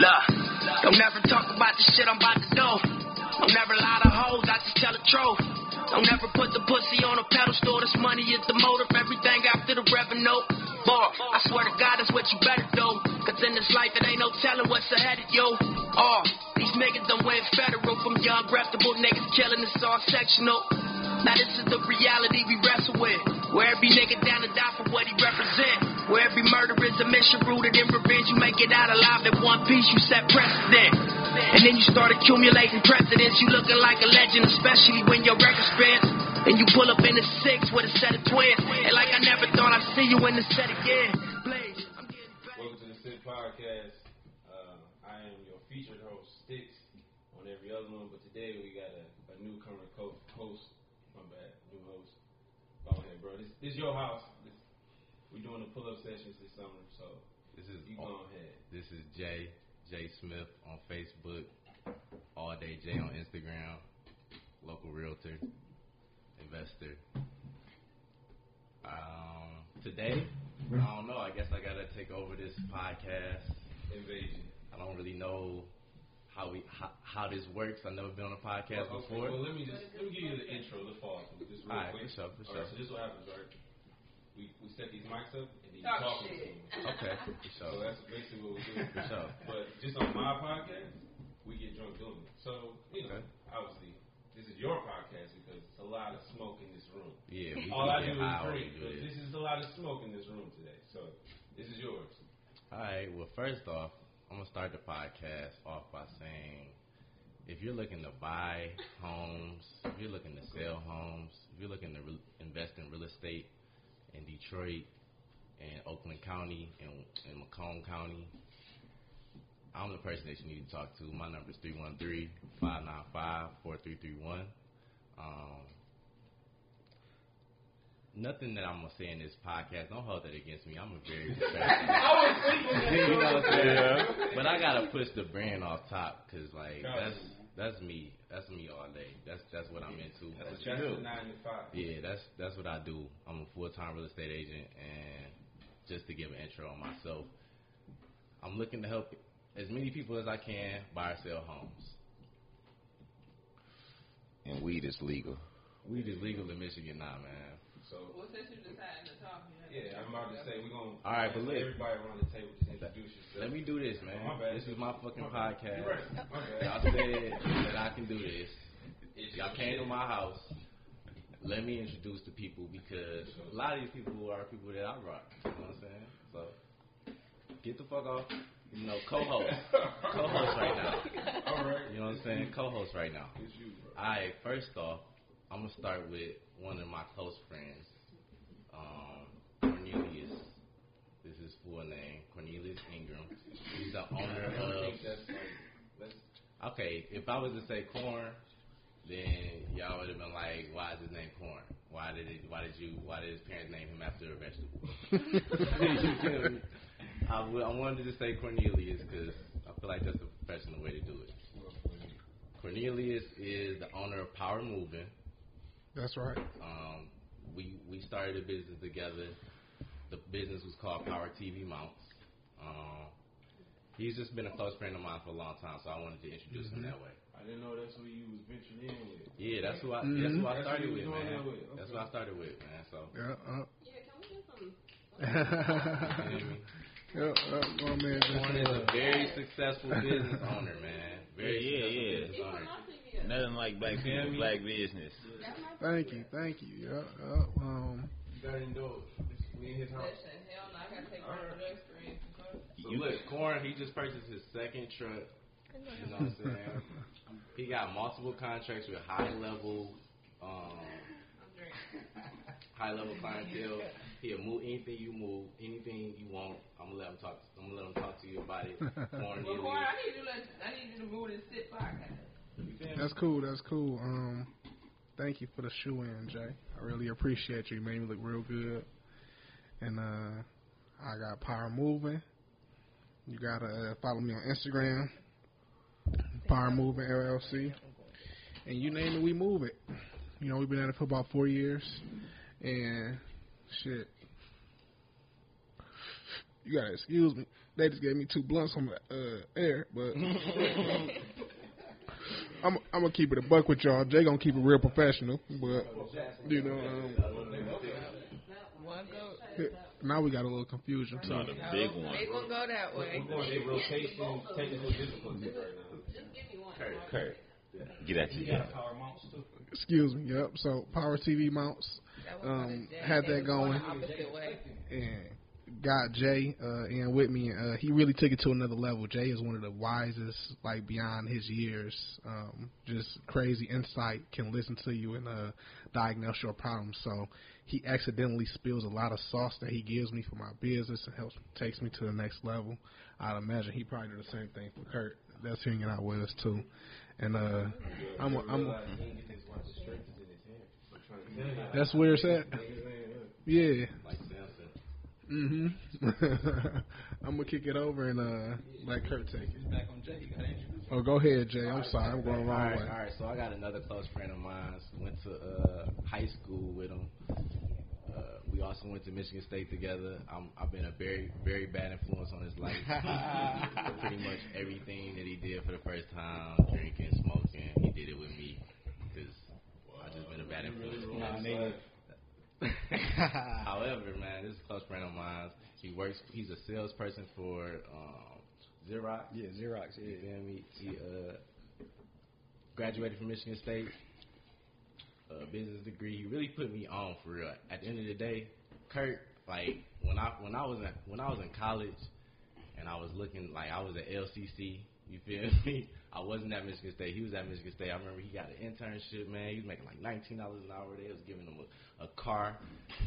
Look, don't never talk about the shit I'm about to do. Don't never lie to hoes, I just tell the truth. Don't ever put the pussy on a pedestal. This money is the motive, everything after the revenue. Bar, I swear to God, that's what you better do. Cause in this life, it ain't no telling what's ahead of you. Oh, niggas done went federal from young, reputable niggas killing, it's all sectional. Now this is the reality we wrestle with. Where every nigga down to die for what he represent. Where every murder is a mission rooted in revenge. You make it out alive in one piece, you set precedent. And then you start accumulating precedents. You looking like a legend, especially when your record spins. And you pull up in the six with a set of twins. And like I never thought I'd see you in the set again. Bro. This, this your house. This, we doing the pull-up sessions this summer, so This is you go ahead. this is Jay Jay Smith on Facebook, all day Jay on Instagram, local realtor, investor. Um, today, I don't know. I guess I gotta take over this podcast. Invasion. I don't really know how we how, how this works. I've never been on a podcast Well, okay, before. well, let me just let me give you the intro, the fall, just real Alright, quick. for sure, for All right, so this is what happens, right? We we set these mics up and then you Talk talking shit. to them. Okay, for So that's basically what we do. For sure. But just on my podcast, we get drunk doing it. So, you know, Okay. obviously, this is your podcast because it's a lot of smoke in this room. Yeah, we All I do is drink, do this. this is a lot of smoke in this room today. So, this is yours. All right. Well, first off, I'm gonna start the podcast off by saying, if you're looking to buy homes, if you're looking to sell homes, if you're looking to re- invest in real estate in Detroit and Oakland County and, Macomb County, I'm the person that you need to talk to. My number is 313-595-4331. Um, nothing that I'm gonna say in this podcast. Don't hold that against me. I'm a very professional. you know what I'm saying? But I gotta push the brand off top because like that's that's me. That's me all day. That's that's what I'm into. That's the nine to five. Yeah, that's that's what I do. I'm a full time real estate agent, and just to give an intro on myself, I'm looking to help as many people as I can buy or sell homes. and weed is legal. Weed is legal in Michigan now, man. So, Well, since you decided to talk, you yeah, I'm about to say we're going to. All right, but look. Everybody around the table just introduce yourself. Let me do this, man. My bad. This is my fucking My podcast. You're right. My bad. Y'all said that I can do this. It's Y'all came to my house. Let me introduce the people because a lot of these people are people that I rock. You know what I'm saying? So get the fuck off. You know, co-host, co-host right now. All right. You know what I'm saying? Co-host right now. It's you, bro. All right. First off, I'm gonna start with one of my close friends, um, Cornelius. This is full name, Cornelius Ingram. He's the owner of like. Okay, if I was to say corn, then y'all would have been like, "Why is his name corn? Why did it? Why did you? Why did his parents name him after a vegetable?" You? I, w- I wanted to say Cornelius because I feel like that's the professional way to do it. Cornelius is the owner of Power Moving. That's right. Um, we we started a business together. The business was called Power TV Mounts. Um, he's just been a close friend of mine for a long time, so I wanted to introduce him that way. I didn't know that's who you was venturing in with. Yeah, that's who I. That's who I That's started who with, you was doing man. that with, That's okay. who I started with, man. So, Yeah, uh, Yeah, can we get some? you know what I mean? yeah, uh, my man just Corn is a very successful business owner, man. Very Yeah, yeah, successful yeah. Business People owner. not see me. Nothing like black people, black business. Thank you, thank you. Yeah, yeah, um, You got to indulge. We in his house. Listen, hell no, I gotta take one of the experience. So look, Corn, he just purchased his second truck. You know what I'm saying? He got multiple contracts with high level, um, high level clientele. He'll move anything you move, anything you want. I'm gonna let him talk. I'm gonna let him talk to you about it. Corn, But Corey, I need you to let, I need you to move this sit podcast. You feel me? that's cool. That's cool. Um, thank you for the shoe in, Jay. I really appreciate you. You made me look real good. And uh, I got Power Moving. You gotta uh, follow me on Instagram, Power Moving LLC. And you name it, we move it. You know, we've been at it for about four years, and shit. You gotta excuse me. They just gave me two blunts on the uh, air, but I'm I'm gonna keep it a buck with y'all. Jay gonna keep it real professional, but you know. Um, One go. now we got a little confusion too. No, the big one. They gonna go that way. We're going in rotation, technical difficulties right now. Just give me one. Kurt, get at you. Excuse me. Yep. So power TV mounts That Um, had that going. the and got Jay uh, in with me. Uh, he really took it to another level. Jay is one of the wisest, like beyond his years. Um, just crazy insight. Can listen to you and uh, diagnose your problems. So he accidentally spills a lot of sauce that he gives me for my business and helps takes me to the next level. I'd imagine he probably do the same thing for Kurt. That's hanging out with us too. And uh, I'm, a, I'm, a, that's where it's at. Yeah. Like Samson. Mhm. I'm gonna kick it over and uh let Kurt take it. Back on Jay. You got. Oh, go ahead, Jay. I'm sorry, I'm going the wrong right, way. all right. So I got another close friend of mine. Went to uh, high school with him. Uh, we also went to Michigan State together. I'm, I've been a very, very bad influence on his life. Pretty much everything that he did for the first time, drinking, smoking, he did it with me because I've just been a bad influence. Nah, him. nigga. However, man, this is a close friend of mine. He works. He's a salesperson for um, Xerox. Yeah, Xerox. You Yeah. feel me? He uh, graduated from Michigan State, uh, business degree. He really put me on for real. At the end of the day, Kurt, like when I when I was in when I was in college, and I was looking like I was at LCC. You feel me? I wasn't at Michigan State. He was at Michigan State. I remember he got an internship. Man, he was making like nineteen dollars an hour. They was giving him a, a car.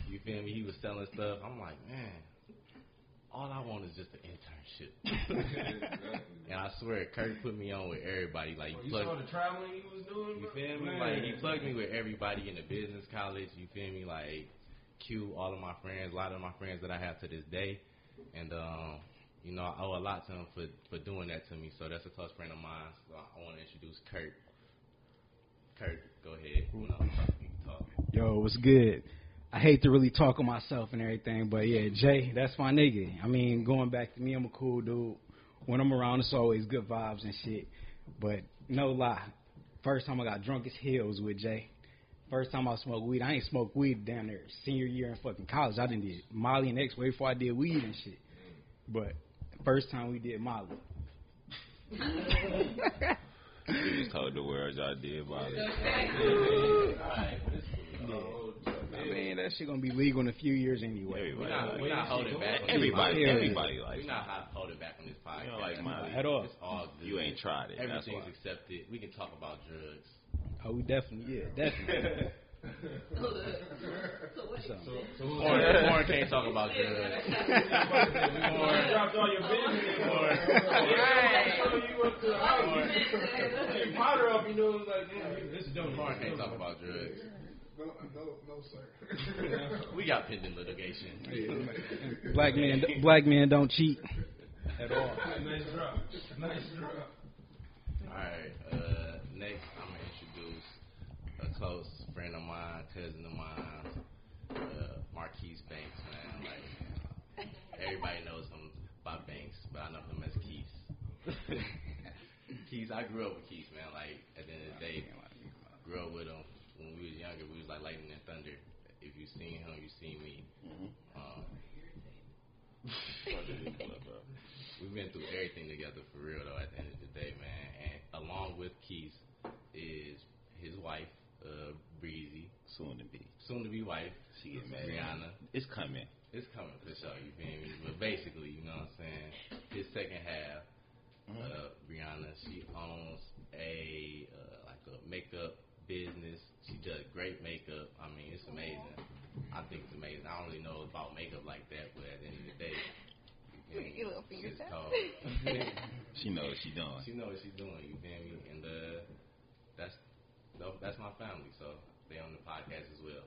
You feel me? He was selling stuff. I'm like, man, all I want is just an internship. and I swear, Kurt put me on with everybody. Like, You plugged, saw the traveling he was doing? you feel me? Man. Like, he plugged me with everybody in the business college. You feel me? Like, Q, all of my friends, a lot of my friends that I have to this day. And, um, you know, I owe a lot to him for, for doing that to me. So that's a close friend of mine. So I want to introduce Kurt. Kurt, go ahead. You know, can. Yo, what's good? I hate to really talk on myself and everything, but yeah, Jay, that's my nigga. I mean, going back to me, I'm a cool dude. When I'm around, it's always good vibes and shit. But no lie, first time I got drunk as hell was with Jay. First time I smoked weed, I ain't smoked weed down there senior year in fucking college. I didn't did Molly and X way before I did weed and shit. But first time we did Molly. You just told the world y'all did about it. I mean, that shit gonna be legal in a few years anyway. We're Everybody, not, like, we're not holding back. on this everybody, Yeah. everybody We're not holding back on this podcast. You don't like Molly. At all. It's all good. You ain't tried it. That's Everything's accepted. We can talk about drugs. Oh, we definitely, yeah, definitely. So, Warren, Warren can't talk about drugs. You dropped all your business Right. So you up to the house. You powder up, you know, it's like, damn, this is dope. Warren can't talk about drugs. No, no, no, sir. We got pending litigation. black men, black men don't cheat at all. Nice drop. Nice drop. All right. Uh, next, I'm gonna introduce a close friend of mine, cousin of mine, uh, Marquise Banks. Man, like everybody knows him by Banks, but I know him as Keith. Keith, I grew up with Keith, man. Like at the end of the day, grew up with him when we was younger. We was like lightning and thunder. If you seen him, you seen me. Um, We've been through everything together for real though. At the end of the day, man, and along with Keith is his wife, uh, Breezy, Soon to be. soon to be wife, She get mad. Brianna. It's coming. It's coming for sure. You feel me? But basically, you know what I'm saying. His second half, uh, Brianna, she owns a uh, like a makeup business. She does great makeup. I mean, it's amazing. I think it's amazing. I don't really know about makeup like that, but at the end of the day, you feel me? Your little finger It's tap. She know what she doing. She know what she's doing. You feel me? And uh, that's that's my family. So they on the podcast as well.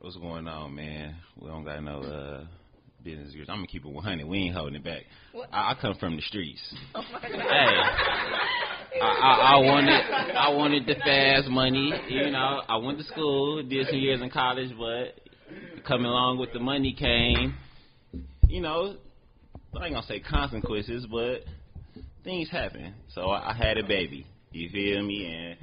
What's going on, man? We don't got no uh, business. I'm gonna keep it 100. We ain't holding it back. I, I come from the streets. Oh my god. Hey, I, I, I wanted I wanted the fast money. You know, I went to school, did some years in college, but coming along with the money came, you know, I ain't gonna say consequences, but things happen. So I, I had a baby. You feel me? And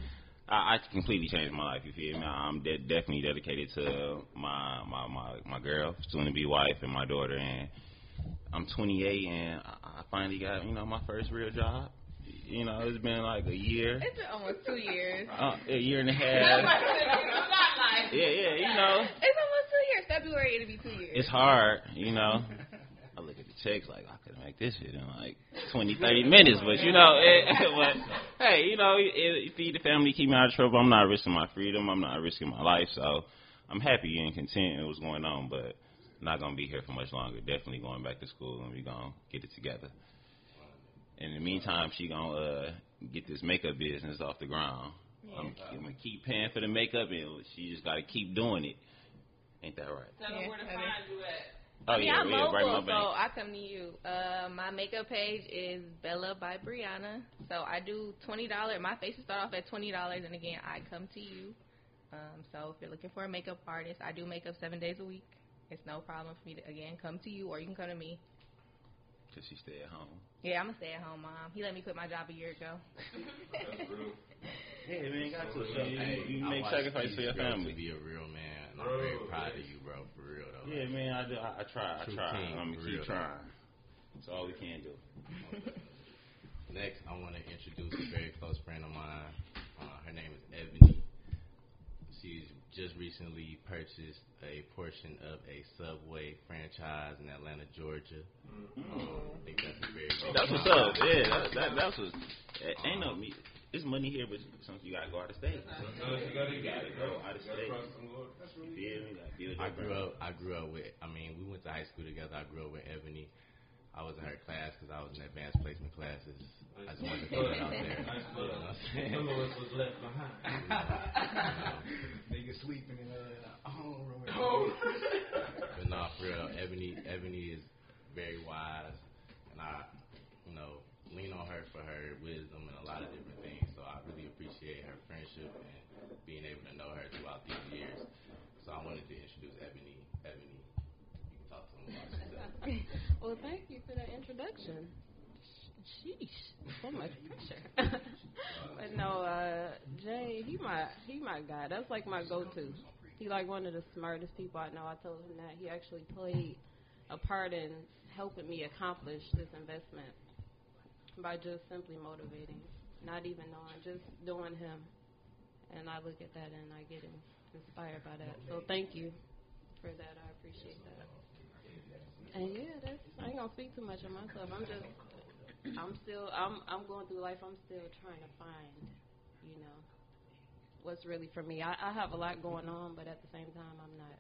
I, I completely changed my life. You feel me? I'm de- definitely dedicated to my my my my girl, soon to be wife, and my daughter. And I'm 28, and I, I finally got you know my first real job. You know, it's been like a year, It's been almost two years. uh, a year and a half. Yeah, yeah, you know, It's almost two years. February it'll be two years. it's hard, you know. I look at the checks like I could make this shit in like 20, 30 minutes, but you know, it, but hey, you know, it, it feed the family, keep me out of trouble. I'm not risking my freedom. I'm not risking my life, so I'm happy and content in what's going on, but not gonna be here for much longer. Definitely going back to school and we gonna get it together. In the meantime, she gonna uh, get this makeup business off the ground. I'm, I'm gonna keep paying for the makeup, and she just gotta keep doing it. Ain't that right? Tell them where to find you at. Oh I mean, yeah, I'm yeah, right mobile, my so. I come to you. Uh, my makeup page is Bella by Brianna. So I do twenty dollars. My faces start off at twenty dollars, and again, I come to you. Um, so if you're looking for a makeup artist, I do makeup seven days a week. It's no problem for me to again come to you, or you can come to me. Cause she stay at home. Yeah, I'm a stay-at-home mom. He let me quit my job a year ago. Yeah, man, got to. Hey, you, you I make sacrifices for your family. To be a real man, and I'm very proud of you, bro. For real though. Yeah, man, I do. I, I try. I True try. king, I'm gonna keep real. trying. That's all we can do. Next, I want to introduce a very close friend of mine. Uh, her name is Ebony. She's just recently purchased a portion of a Subway franchise in Atlanta, Georgia. Um, I think that's a very That's what's up. Yeah, that, that, that's what. eh, Ain't no me. There's money here, but sometimes you gotta go out of state. you gotta, You gotta go out of state. cross some more. You feel me? I grew up. I grew up with. I mean, we went to high school together. I grew up with Ebony. I was in her class because I was in advanced placement classes. I just wanted to throw that out there. Nice You know what I'm saying? Some of us was left behind. Nigga sleeping in uh, a homeroom. But no, for real, Ebony, Ebony is very wise, and I, you know, lean on her for her wisdom and a lot of different things. So I really appreciate her friendship and being able to know her throughout these years. So I wanted to introduce Well, thank you for that introduction. Sheesh, so much pressure. but no, uh, Jay, he my he my guy. That's like my go-to. He like one of the smartest people I know. I told him that he actually played a part in helping me accomplish this investment by just simply motivating, not even knowing, just doing him. And I look at that and I get inspired by that. So thank you for that. I appreciate that. And yeah, that's I ain't gonna speak too much of myself. I'm just I'm still I'm I'm going through life. I'm still trying to find, you know, what's really for me. I, I have a lot going on, but at the same time, I'm not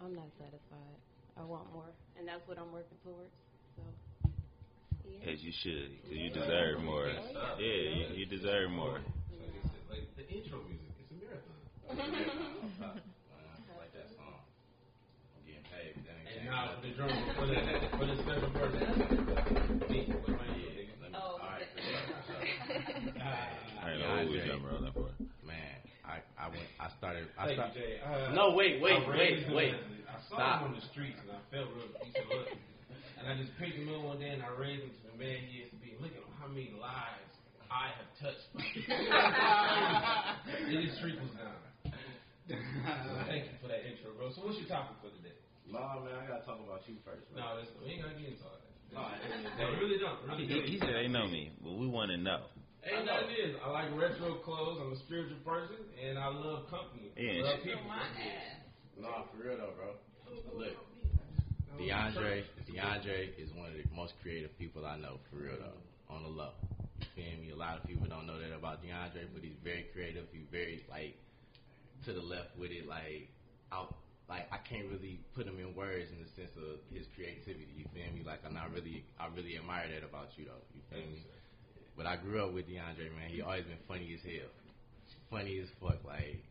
I'm not satisfied. I want more, and that's what I'm working towards. So, yeah. As you should, 'cause you deserve more. Yeah, you, you deserve more. Like the intro music, it's a marathon. I like that song. I'm getting paid. but That ain't And changed now the nothing. drum, for the for the special person, me, with my nigga. Oh, all right, okay. for sure, for sure. I don't know what we DeAndre. jump rolling for. Man, I I went. I started. I Thank you, started. Jay. Uh, No, wait, wait, I wait, wait. I saw Stop. him on the streets and I felt real decent look. And I just picked him up one day and I raised him to the man he is to be. Look at how many lives I have touched. and his streak was down. Thank you for that intro, bro. So what's your topic for today? No, man, I gotta talk about you first. No, that's, we ain't gonna get into all that. All right. No, really don't. Really He, don't. he said they know me, but we want to know. Ain't nothing is. I like retro clothes. I'm a spiritual person, and I love company. Yeah, I love shit. people. No, for real though, bro. Look, DeAndre, DeAndre is one of the most creative people I know, for real though. On the low, you feel me? A lot of people don't know that about DeAndre, but he's very creative. He's very like to the left with it, like out. Like I can't really put him in words in the sense of his creativity. You feel me? Like and I really, I really admire that about you though. You feel me? But I grew up with DeAndre, man. He always been funny as hell. Funny as fuck. Like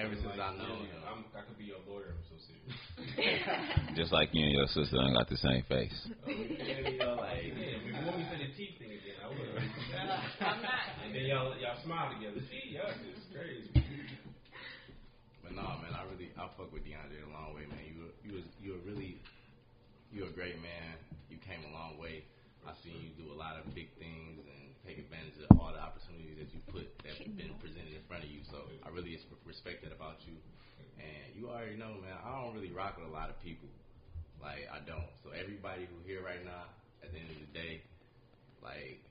ever since I know really, him. I'm, I could be your lawyer. I'm so serious. Just like you and your sister done got the same face. You feel me, though? Like, Yeah, if you want me to say the teeth thing again, I would. I'm not. And then y'all y'all smile together. See, y'all just crazy. But no, man, I really I fuck with DeAndre a long way, man. You you was you a really you're a great man. you came a long way. I seen you do a lot of big things and take advantage of all the opportunities that you put that have been presented in front of you. So I really respect that about you. And you already know, man. I don't really rock with a lot of people. Like I don't. So everybody who here right now, at the end of the day, like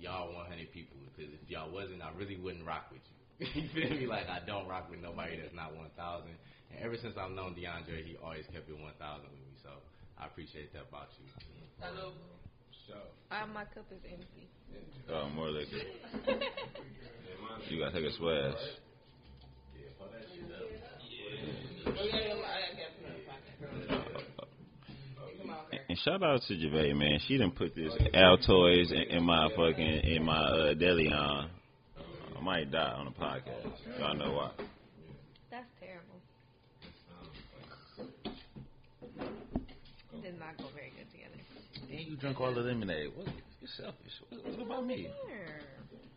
y'all 100 people. Because if y'all wasn't, I really wouldn't rock with you. you feel me? Like I don't rock with nobody that's not 1,000. And ever since I've known DeAndre, he always kept it 1,000 with me. So I appreciate that about you. Hello. So. Uh, my cup is empty. Oh, more liquor. You gotta take a splash. And shout out to Javay, man. She done put this Altoids in, in my fucking in my uh, deli on. I might die on a podcast. Y'all know why. That's terrible. Did not go very good together. And you drunk all the lemonade. What? You're selfish. What, what about me?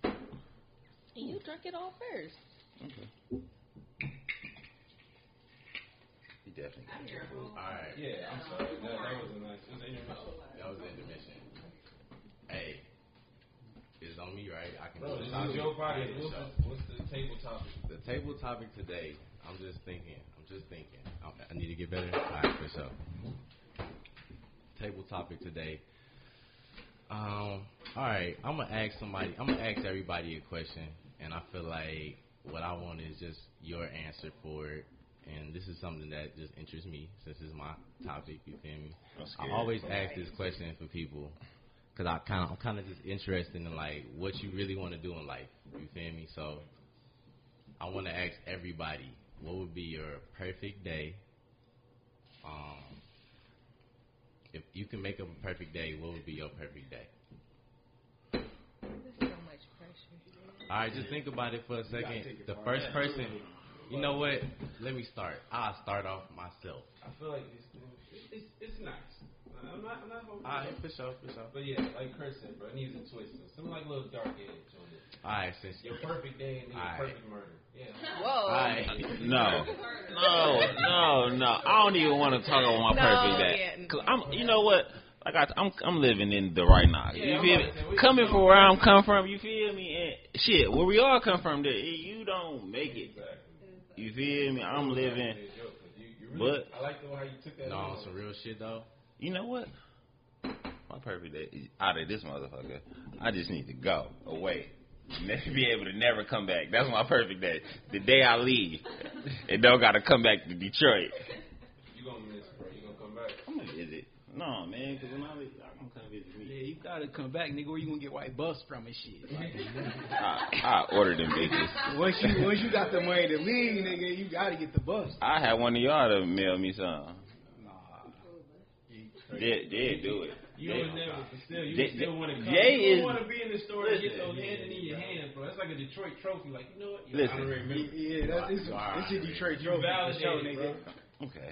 Sure. And you drank it all first. Okay. He definitely. All right. Yeah, I'm sorry. That, that was a nice. It was intermission. That was the intermission. Hey, it's on me, right? I can Bro, do this the is your body. What's the, what's the table topic? The table topic today, I'm just thinking. I'm just thinking. Okay, I need to get better. All right, for sure. Table topic today. Um. All right, I'm gonna ask somebody. I'm gonna ask everybody a question, and I feel like what I want is just your answer for it. And this is something that just interests me since it's my topic. You feel me? I'm I scared. always ask this question for people because I kind of I'm kind of just interested in like what you really want to do in life. You feel me? So I want to ask everybody, what would be your perfect day? Um, if you can make up a perfect day, what would be your perfect day? This is so much pressure. All right, just think about it for a second. The first person, you know what? Let me start. I'll start off myself. I feel like this thing, it's, it's nice. I'm not, I'm not holding All right, for sure, for sure. But yeah, like Kurt said, bro, it needs a twist. Something like a little dark edge on it. All right, since Your perfect day and then your Alright. perfect murder. Yeah. Whoa. all right, No, no, no, no. I don't even want to talk about my No, perfect day. yeah. Cause I'm, you know what? Like I, I'm, I'm living in the right now. Yeah, You I'm feel about to say, me? we- Coming from where I'm come from, you feel me? And shit, where we all come from, there, you don't make it. Exactly. You feel me? I'm living. You, you really, But- I like the way how you took that. no, on. on some real shit though. You know what? My perfect day is out of this motherfucker. I just need to go away. Never be able to never come back. That's my perfect day. The day I leave, and don't gotta come back to Detroit. You gonna miss, bro. You gonna come back. I'm gonna visit. No, man, because when I leave, I'm gonna come visit me. Yeah, you gotta come back, nigga. Where you gonna get white buffs from and shit? Like, I, I order them bitches. once you once you got the money to leave, nigga, you gotta get the buffs. I had one of y'all to mail me some. Nah. They, they do it. You They- would never, but still, you They- still want to come. Jay you is- want to be in the store and get Listen. those handed in your hands, bro. That's like a Detroit trophy. Like, you know what? You're Listen. an honorary member. Yeah, that's it's, it's your Detroit You trophy for validated, bro. nigga. Okay.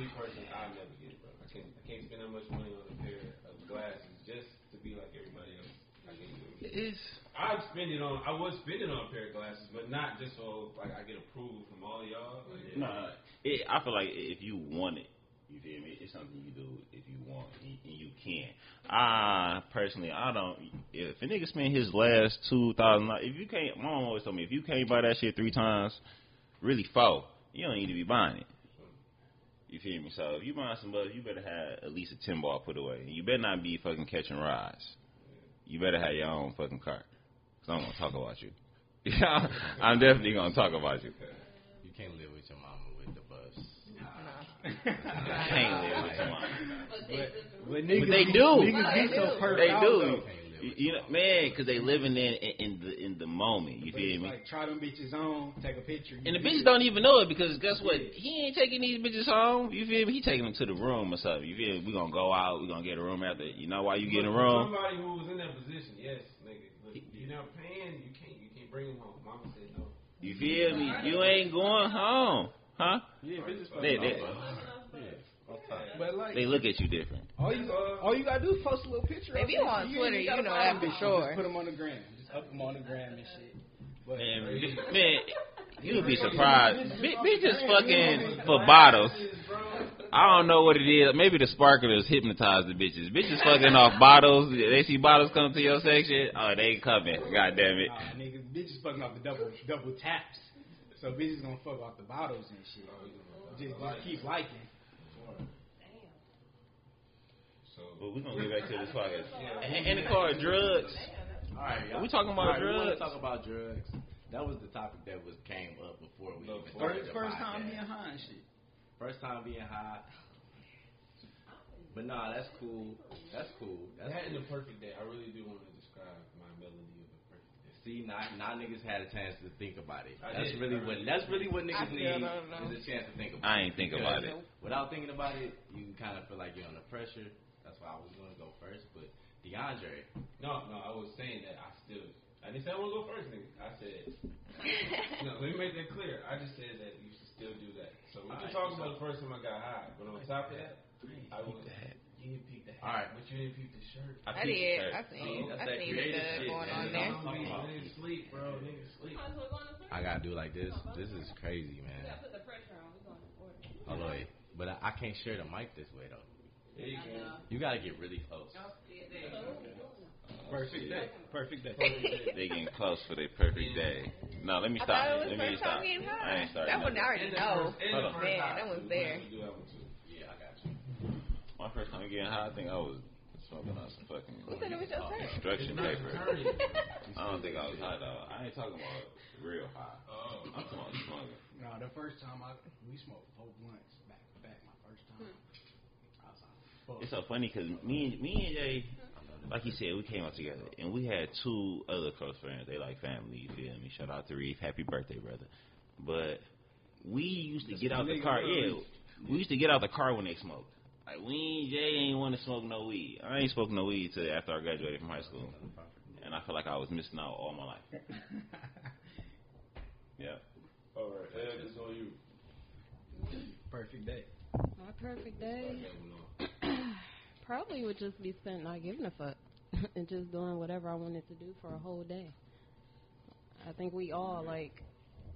Me personally, I'll never get it, bro. I can't, I can't spend that much money on a pair of glasses just to be like everybody else. I can't do it. It's I'd spend it on. I would spend it on a pair of glasses, but not just so like I get approval from all y'all. Like, Nah, it, I feel like if you want it, you feel me? It's something you do if you want and, you can. I personally, I don't. If a nigga spend his last two thousand, if you can't, my mom always told me, if you can't buy that shit three times, really four, you don't need to be buying it. You feel me? So if you buying some butter, you better have at least a ten ball put away. You better not be fucking catching rides. You better have your own fucking car. Cause I'm gonna talk about you. I'm definitely gonna talk about you. You can't live with your mama with the buffs. Can't live with mom. But, niggas they do. Niggas be so perfect. They do. though. Can't live You, know, man, because they living in, in in the in the moment. You But feel me? Like try them bitches on, take a picture. And the bitches don't even know it because guess what? He ain't taking these bitches home. You feel me? He taking them to the room or something. You feel me? We gonna go out. We gonna get a room after. You know why you get a room? Somebody who was in that position, yes, nigga. But you're not paying. You can't. You can't bring them home. Mama said no. You feel me? You ain't going home, huh? Yeah, bitches They they, But like, they look at you different. all you all you gotta do is post a little picture. If you on ain't Twitter, even you gotta know that for sure. Just put them on the gram. Just up them on the gram and shit. But Man, man, you would be surprised. Bi- Bitches fucking for bottles. I don't know what it is. Maybe the sparklers hypnotize the bitches. Bitches fucking off bottles. They see bottles come to your section. Oh, they coming. God damn it. Nah, niggas, bitches fucking off the double double taps. So bitches gonna fuck off the bottles and shit. Oh, just, just keep liking. Damn. So But we're gonna get back to this podcast. And, and the car, drugs. All right, Are we talking about All right, we drugs? talk about drugs. That was the topic that was came up before we even started First, the first time podcast. being high and shit. First time being high. But nah, that's cool. That's cool. That's that in cool. the perfect day, I really do want to describe my melody of the perfect day. See, now, now niggas had a chance to think about it. I That's did. really what that's really what niggas I need still is a chance to think about I it. ain't think about it. Without thinking about it, you kind of feel like you're under pressure. That's why I was gonna go first. But DeAndre, No, no, I was saying that I still. I didn't say I want to go first, nigga. I said. no, let me make that clear. I just said that you should still do that. So we can Alright, talk so- about the first time I got high, but on top of that, I was. You didn't peek the hat, Alright. but you didn't peek the shirt. I peeped did. her. I seen. Oh, that's I seen the shit, going man. on there. I'm about. Niggas sleep, bro. Niggas sleep. I gotta do like this. This is crazy, man. put the pressure on. We're going to order. Hold on, but I, I can't share the mic this way though. Yeah, you can. You gotta get really close. Perfect day. Perfect day. They getting close for their perfect day. No, let me stop. thought it was Let me time stop. I ain't starting. That one I already know. first- Hold on. Man, that one's we there. wanted to do that one too. Yeah, I got you. My first time getting high, I think I was smoking on some fucking Who said it was your turn? construction Not paper. I don't think I was high though. I ain't talking about real high. Oh. I'm talking about smoking. No, the first time I we smoked four blunts back to back. My first time. Hmm. I was like, fuck. It's so funny because me and me and Jay, hmm. like you said, we came up together and we had two other close friends. They like family. You feel me? Shout out to Reef. Happy birthday, brother. But we used to get out the car. Yeah, we used to get out the car when they smoked. Like we ain't, Jay ain't want to smoke no weed. I ain't smoked no weed till after I graduated from high school, and I feel like I was missing out all my life. Yeah. All right, Ed, it's on you. Perfect day. My perfect day probably would just be spent not giving a fuck and just doing whatever I wanted to do for a whole day. I think we all like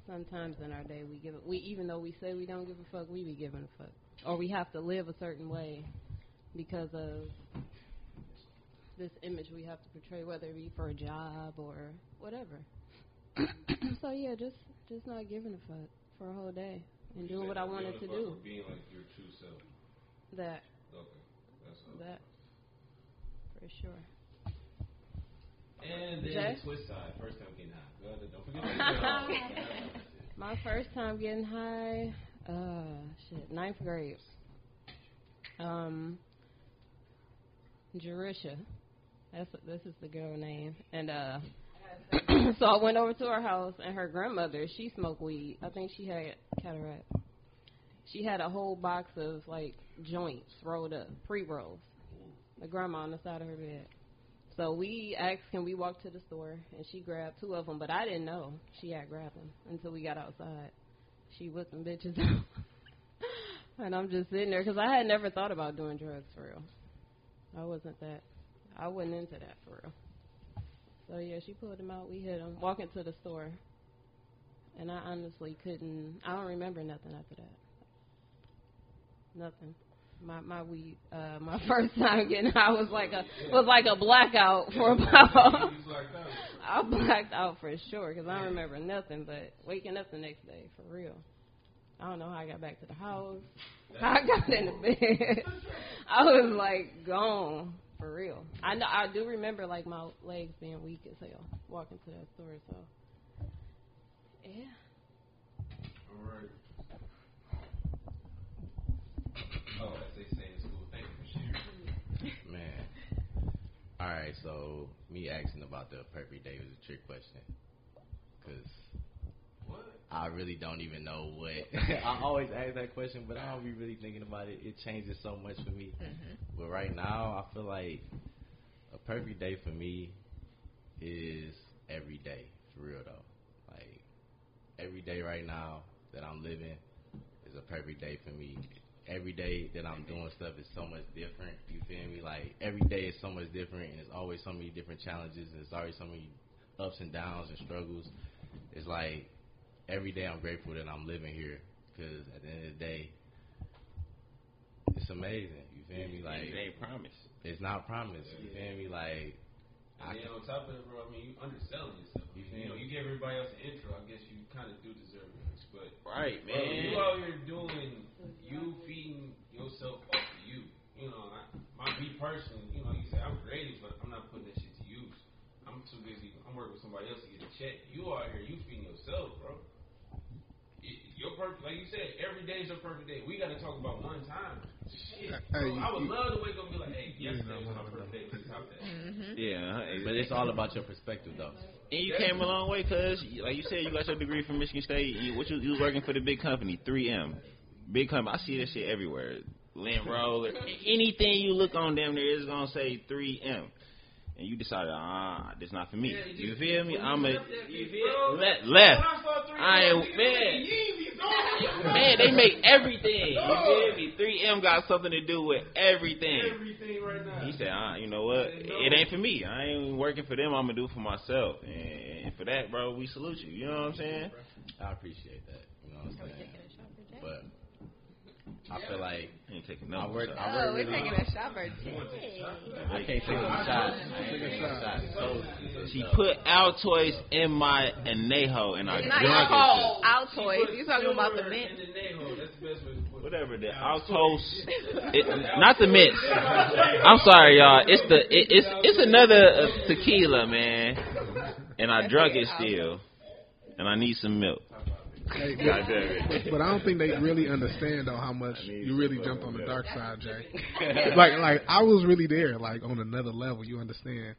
sometimes in our day we give it. we even though we say we don't give a fuck, we be giving a fuck, or we have to live a certain way because of this image we have to portray, whether it be for a job or whatever. so yeah, just just not giving a fuck for a whole day and doing what I wanted to do. Being like your true self. That Okay, that's that for sure. And then Jay? the twist side, first time getting high. Don't forget that. My first time getting high, uh, shit, ninth grade. Um, Jerisha, that's this is the girl name, and uh, so I went over to her house, and her grandmother, she smoked weed. I think she had cataract. She had a whole box of like joints rolled up, pre rolls. The grandma on the side of her bed. So we asked, can we walk to the store? And she grabbed two of them, but I didn't know she had grabbed them until we got outside. She whipped them bitches out. and I'm just sitting there because I had never thought about doing drugs for real. I wasn't that. I wasn't into that for real. So yeah, she pulled them out. We hit them. Walking to the store, and I honestly couldn't. I don't remember nothing after that. Nothing. My my weed. Uh, my first time getting high was like a was like a blackout for about. I blacked out for sure because I don't remember nothing but waking up the next day for real. I don't know how I got back to the house. How I got in the bed. I was like gone for real. I know I do remember like my legs being weak as hell walking to that store. So yeah, All right. Oh, as they say in school, thank you for sharing. Man. All right, so me asking about the perfect day was a trick question. Because What? I really don't even know what. I always ask that question, but I don't be really thinking about it. It changes so much for me. Mm-hmm. But right now, I feel like a perfect day for me is every day, for real though. Like, every day right now that I'm living is a perfect day for me. Every day that I'm doing stuff is so much different. You feel me? Like every day is so much different, and there's always so many different challenges, and there's always so many ups and downs and struggles. It's like every day I'm grateful that I'm living here, because at the end of the day, it's amazing. You feel me? Like it ain't promise. it's not promised. You feel me? Like And then on top of it, bro, I mean, you underselling yourself. You, you know, you gave everybody else an intro. I guess you kind of do deserve it. But Right, bro, you out here doing, you feeding yourself off of you. You know, I, my me personally, you know, you say I'm creative, but I'm not putting that shit to use. I'm too busy. I'm working with somebody else to get a check. You out here, you feeding yourself, bro. Y- Your perfect, like you said, every day is your perfect day. We got to talk about one time. Shit, Hey, I would you- love to wake up and be like, hey, yesterday know, was my whatever, perfect day. Please. Mm-hmm. Yeah, but it's all about your perspective though. And you came a long way, cause like you said, you got your degree from Michigan State. You, what you, you was working for the big company, 3M, big company. I see that shit everywhere. Lint roller, anything you look on them there is gonna say 3M. And you decided, ah, this not for me. Yeah, You feel me? I'm a left you feel bro. left. I saw 3M, I ain't nigga, man. you ain't be going. Man, they make everything. You feel me? 3M got something to do with everything. Everything right now. He said, ah, you know what? It ain't for me. I ain't working for them. I'm gonna do it for myself. And for that, bro, we salute you. You know what I'm saying? I appreciate that. You know what I'm saying? But I feel like Ain't taking I no work. shot. I Oh, work we're really. taking a shot for Jay. I can't take a shot. I ain't taking a shot. So, She put Altoids in my anejo, and I It's not drunk called it. Altoids. You talking about the mint? Neho. That's the best way to put it. Whatever the Altos, it, not the mints. I'm sorry, y'all. It's the it, it's it's another uh, tequila, man, and I drunk it still, and I need some milk. Hey, God damn it. but, but I don't think they really understand though how much you really jumped on the dark side, Jay. like, like I was really there, like on another level. You understand?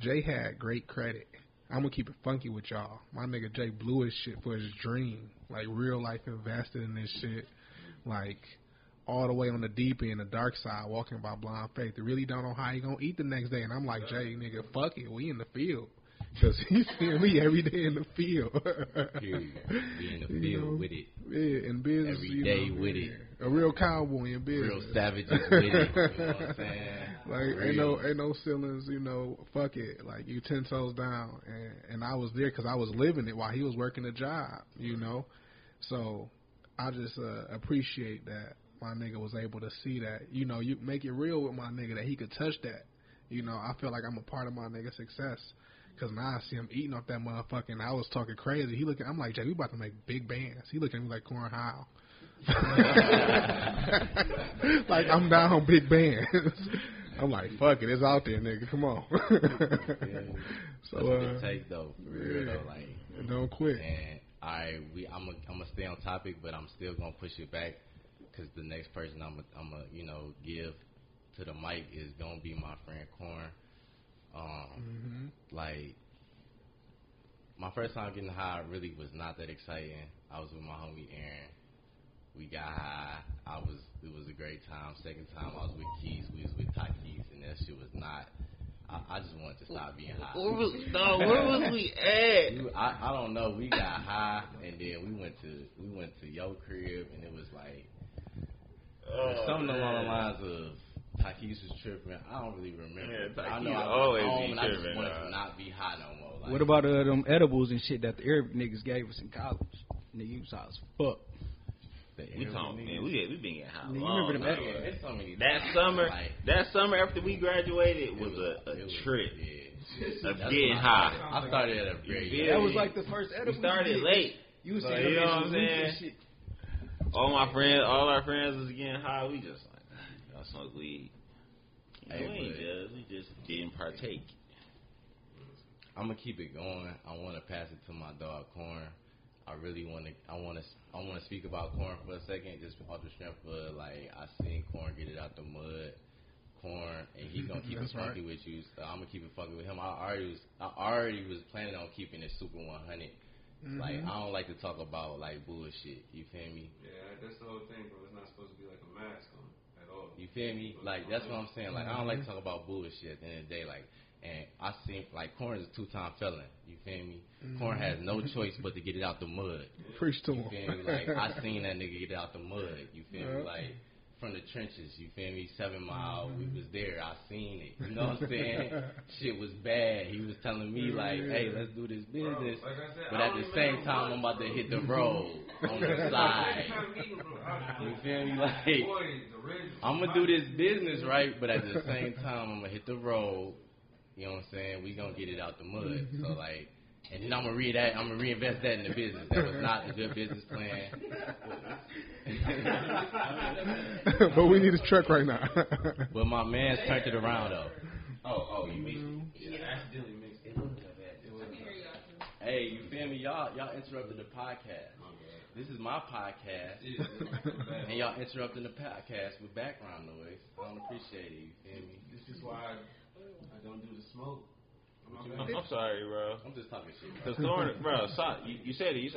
Jay had great credit. I'm gonna keep it funky with y'all. My nigga Jay blew his shit for his dream, like real life invested in this shit, like all the way on the deep end, the dark side, walking by blind faith. They really don't know how you gonna eat the next day, and I'm like, Jay, nigga, fuck it, we in the field. Cause he's seeing me every day in the field. Period. Be in the You know, with it. Yeah, in business. Every you know, with yeah. it. A real cowboy in business. Real savages with it. You know what I'm saying? Like ain't no ain't no ceilings, you know. Fuck it, like you ten toes down, and and I was there because I was living it while he was working a job, you know. So I just uh, appreciate that my nigga was able to see that, you know. You make it real with my nigga that he could touch that, you know. I feel like I'm a part of my nigga's success. Cause now I see him eating off that motherfucker, and I was talking crazy. He looking, I'm like, Jay, we about to make big bands. He looking at me like Corn Howe. like I'm down on big bands. I'm like, fuck it, it's out there, nigga. Come on. so That's uh, take though, for real yeah. though. Like, don't quit. and I we I'm gonna I'm gonna stay on topic, but I'm still gonna push it back because the next person I'm gonna I'm gonna you know give to the mic is gonna be my friend Corn. Um, hmm like my first time getting high really was not that exciting. I was with my homie Aaron. We got high. I was it was a great time. Second time I was with Keys. We was with Takis, and that shit was not. I, I just wanted to stop being high. Where was no? Where was we at? We- I, I don't know. We got high, and then we went to we went to your crib, and it was like Oh, something along the man. lines of Takis was tripping. I don't really remember. Yeah, but I know I was always home, be and I just tripping, wanted dog. to not be high no more. Like, What about uh, them edibles and shit that the Arab niggas gave us in college? Nigga, you was high as fuck. We talking, man. We we been getting high. Nigga, you remember them time. Yeah, there's so many That times, summer, like, that summer after we graduated it was, a, a it was- trip Yeah. of getting when I high. started. I started at a very You young That was like the first edible. We started you did. late. You was So, you know what I'm saying? All my friends, all our friends was getting high. We just like, y'all smoke weed. Hey, we ain't but- just, we just didn't partake. I'm gonna keep it going. I want to pass it to my dog Corn. I really want to. I want to. I want to speak about Corn for a second, just off the strength of like I seen Corn get it out the mud. Corn, and he gonna keep it That's funky right. with you. So I'm gonna keep it funky with him. I already was. I already was planning on keeping it super 100. Like Mhm. I don't like to talk about like bullshit. You feel me? Yeah, that's the whole thing, bro. It's not supposed to be like a mask on at all. You feel me? Like that's what I'm saying. Like I don't like to mm-hmm. talk about bullshit at the end of the day. Like, and I seen like Corn is a two time felon. You feel me? Mm-hmm. Corn has no choice but to get it out the mud. Preach to You him. Like I seen that nigga get it out the mud. You feel me? Like from the trenches. You feel me? Seven Mile, we mm-hmm. was there. I seen it. You know what I'm saying? Shit was bad. He was telling me like, "Hey, let's do this business," like I said, but I at the same time, I'm about to hit the road on the side. You feel me? Like, I'm gonna do this business right, but at the same time, I'm gonna hit the road. You know what I'm saying? We gonna get it out the mud. So mm-hmm. like, and then I'm gonna read that. I'm gonna reinvest that in the business. That was not a good business plan. but we need a truck right now. but my man's turned it around though. Oh, oh, you mixed it. Mm-hmm. Yeah, accidentally mixed it. It wasn't that bad. It wasn't that bad. Hey, you feel me? Y'all, y'all interrupted the podcast. This is my podcast, and y'all interrupting the podcast with background noise. I don't appreciate it. You feel me? This is why I, I don't do the smoke. I'm, sorry, bro. I'm just talking shit. Bro. Cause bro, so, you, you said it.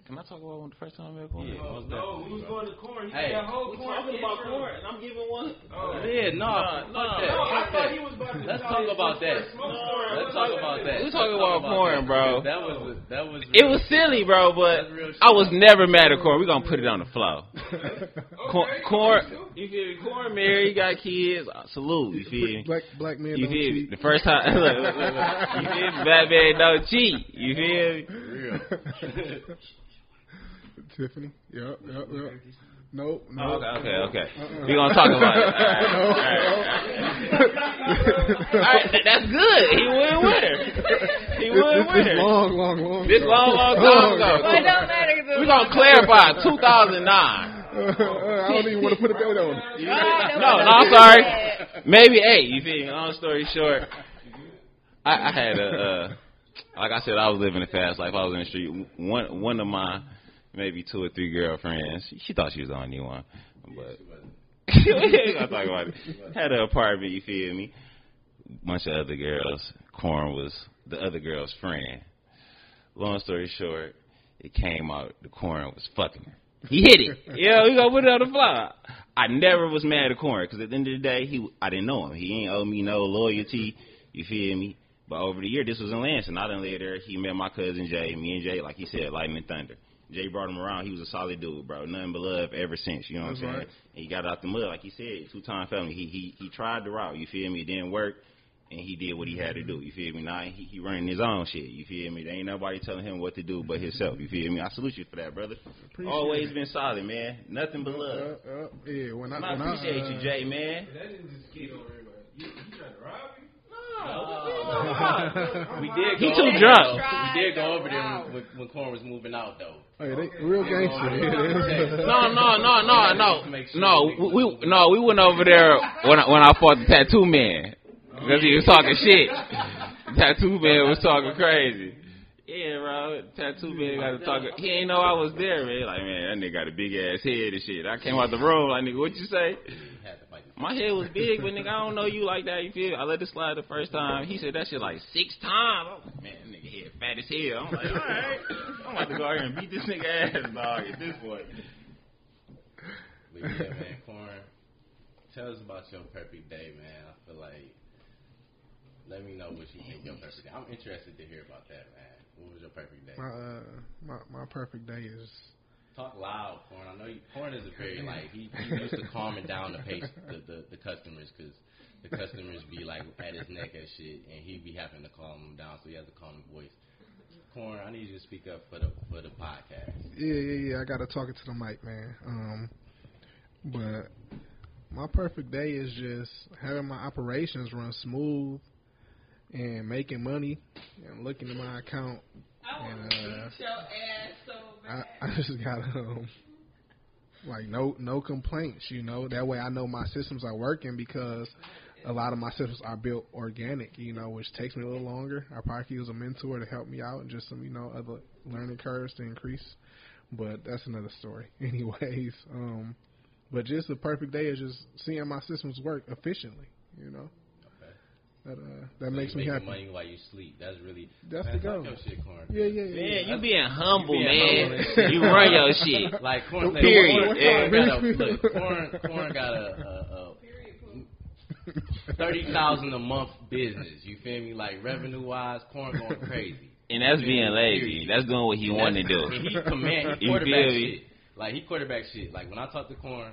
You said, can I talk about when the first time I met corn? Yeah, most oh, No, we was going to corn. He Hey. had a whole We corn. talking about intro. corn, and I'm giving one. Oh. Yeah, no, Nah, fuck nah. that. No, I thought he was about to Let's talk about that. first smoke story. I Let's talk about that. We Let's talking about corn, bro. That was that was. It was silly, bro, but That's real shit. I was never mad at corn. We gonna put it on the flow. Corn, Okay, corn, cool. you feel me? Corn married, You got kids. Salute, you feel me? black black men You feel me? The first time, look, look, look, look. you feel me? Batman don't cheat. You feel me? real. Tiffany. Yep, yep, yep. Nope. No. Oh, okay, okay, okay. Uh-uh. We gonna talk about it. All right, No, all right. All right, th- that's good. He went with her. He This, went this, with this her. long, long, long. This ago. long, long time ago. Well, it don't matter. 'cause We was gonna clarify. the- 2009. I don't even want to put a date on it. You- no, no, I'm sorry. Maybe eight. You feel me? Long story short, I, I had a, uh, like I said, I was living a fast life. I was in the street. One, one of my maybe two or three girlfriends. She, she thought she was the only one, but I talk about it. Had an apartment. You feel me? Bunch of other girls. Corn was the other girl's friend. Long story short, it came out the corn was fucking her. He hit it. Yeah, we gonna put it on the fly. I never was mad at Corn because at the end of the day, he I didn't know him. He ain't owe me no loyalty. You feel me? But over the year, this was in Lansing. I done lived there. He met my cousin Jay. Me and Jay, like he said, lightning and thunder. Jay brought him around. He was a solid dude, bro. Nothing but love ever since. You know what That's I'm saying? right. And he got out the mud, like he said, two time felony. He he he tried the route. You feel me? It didn't work. And he did what he had to do. You feel me? Now he, he running his own shit. You feel me? There ain't nobody telling him what to do but himself. You feel me? I salute you for that, brother. Appreciate Always it. been solid, man. Nothing but Uh, love. uh, yeah, when I, And I when appreciate I, uh, you, Jay, man. That didn't just get over everybody. You, you trying to rob me? We did. He go too over drunk. there. We did go over there when, when Corn was moving out, though. Oh, hey, they real gangster. No, no, no, no, no, no. We we- no, we went over there when I, when I fought the tattoo man because he was talking shit. Tattoo man was talking crazy. Yeah, bro. Tattoo man got to talk. He ain't know I was there, man. Like, man, that nigga got a big ass head and shit. I came out the room like, nigga, what you say? Had to fight this. My head was big, but nigga, I don't know you like that. You feel? I let it slide the first time. He said that shit like six times. I was like, man, that nigga head fat as hell. I'm like, all right, I'm about to go out here and beat this nigga ass, dog. At this point. But yeah, man, Corn, tell us about your perfect day, man. I feel like, let me know what you think your perfect day. I'm interested to hear about that, man. What was your perfect day? my, uh, my my perfect day is Talk loud, Corn. I know you, Corn is a very like he, he used to calming down the pace the the, the customers because the customers be like at his neck and shit, and he be having to calm them down, so he has a calm voice. Corn, I need you to speak up for the for the podcast. yeah yeah yeah. I gotta talk it to the mic, man. Um, but my perfect day is just having my operations run smooth and making money and looking at my account. And uh, I, I just got um like no no complaints, you know. That way I know my systems are working because a lot of my systems are built organic, you know, which takes me a little longer. I probably could use a mentor to help me out and just some, you know, other learning curves to increase. But that's another story. Anyways, um but just the perfect day is just seeing my systems work efficiently, you know. Okay. That uh that makes me happy. money while you sleep. That's really That's man, the goal. talk your shit, Corn. Yeah, yeah, yeah. Man, you being humble, You being man. humble and you run your shit. Like Corn, say, Period. Corn, Yeah. Corn got a, look, Corn, Corn got a, a, a thirty thousand a month business. You feel me? Like revenue wise, Corn going crazy. And that's being lazy. That's doing what he wanted to do. He command, he quarterback shit. Like he quarterback shit. Like when I talk to Corn,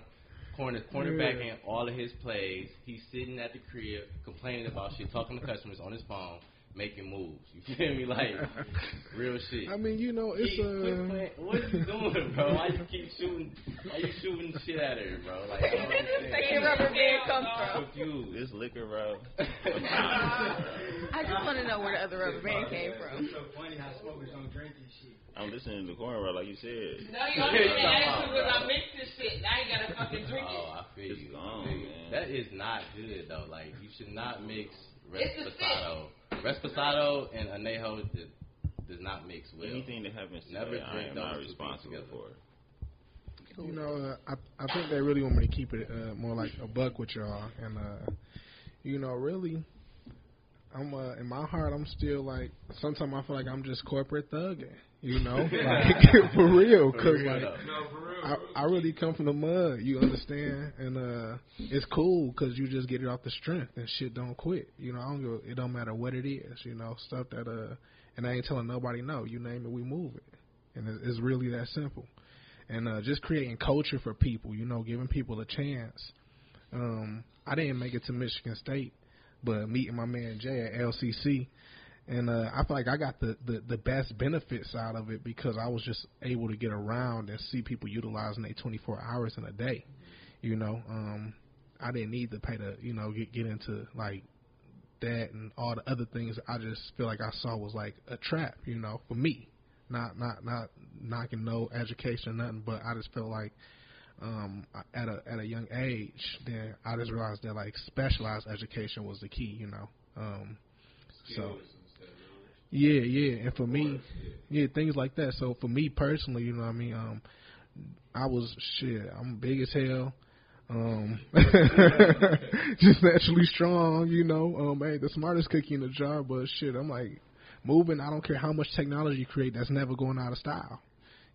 corner cornerbacking all of his plays. He's sitting at the crib complaining about shit, talking to customers on his phone, making moves. You feel me? Like real shit. I mean, you know, it's Keep- quit uh, what are you doing, bro? Why you keep shooting? Why you shooting shit at her, bro? Like I don't understand. Where the rubber band come from? Confused. This liquor, bro. I just want to know where the other rubber band came from. It's so funny how smokers don't drink and shit. I'm listening to the corner, bro, like you said. Now you only gonna ask me was I mix this shit. Now you gotta fucking drink it. Oh, I feel It's you. gone, I feel man. That is not good though. Like you should not mix It's a Reposado. Reposado and anejo does, does not mix well. Anything that happens to Never me, I drink am those not two things responsible together. for. You know, uh, I I think they really want me to keep it uh, more like a buck with y'all, and uh, you know, really, I'm uh, in my heart, I'm still like sometimes I feel like I'm just corporate thugging, you know, like for real, For cause real, like. No, for real. I, I really come from the mud, you understand, and uh, it's cool because you just get it off the strength and shit don't quit, you know. I don't give, it don't matter what it is, you know, stuff that uh, and I ain't telling nobody no, you name it, we move it, and it, it's really that simple and uh, just creating culture for people, you know, giving people a chance. Um, I didn't make it to Michigan State, but meeting my man Jay at LCC, and uh, I feel like I got the, the the best benefits out of it because I was just able to get around and see people utilizing their 24 hours in a day. You know, um, I didn't need to pay to you know get get into like that and all the other things. I just feel like I saw was like a trap, you know, for me not not not knocking no education or nothing, but I just felt like um at a at a young age then I just realized that like specialized education was the key, you know. Um so Skills knowledge. Yeah, yeah, and for me, yeah, things like that. So for me personally, you know what I mean, um I was shit, I'm big as hell. Um just naturally strong, you know. Um hey, the smartest cookie in the jar, but shit, I'm like moving, I don't care how much technology you create, that's never going out of style.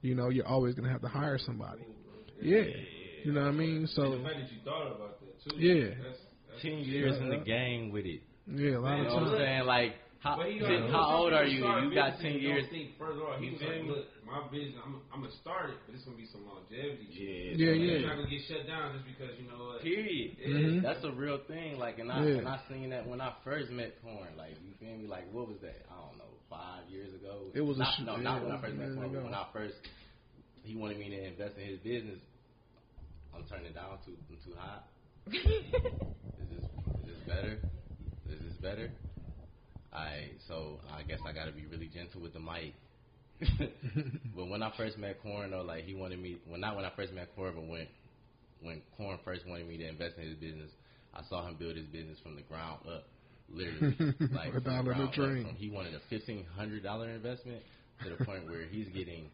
You know, you're always gonna have to hire somebody. Yeah. You know what I mean? And So the fact that you thought about that too. Yeah. That's, that's Ten years in the game with it. yeah, a lot You of know what I'm saying? Like how But he how old are people you? You got ten years. Don't think further on. He was like, look, my business, I'm, I'm gonna start it, but it's gonna be some longevity. Yeah, Yeah, It's yeah. not gonna get shut down just because you know what. Period. Mhm. That's a real thing. Like, and I Yeah. and I seen that when I first met Corn. Like, you feel me? Like, what was that? I don't know, five years ago. It was a sh- no, yeah, not when I first met years Corn. ago. When I first, he wanted me to invest in his business. I'm turning down too I'm too hot. Is this is this better? Is this better? I so I guess I got to be really gentle with the mic. but when I first met Corn, though, like he wanted me. Well, not when I first met Corn, but when when Corn first wanted me to invest in his business, I saw him build his business from the ground up, literally, like from the ground up. dream. From- He wanted a fifteen hundred dollar investment to the point where he's getting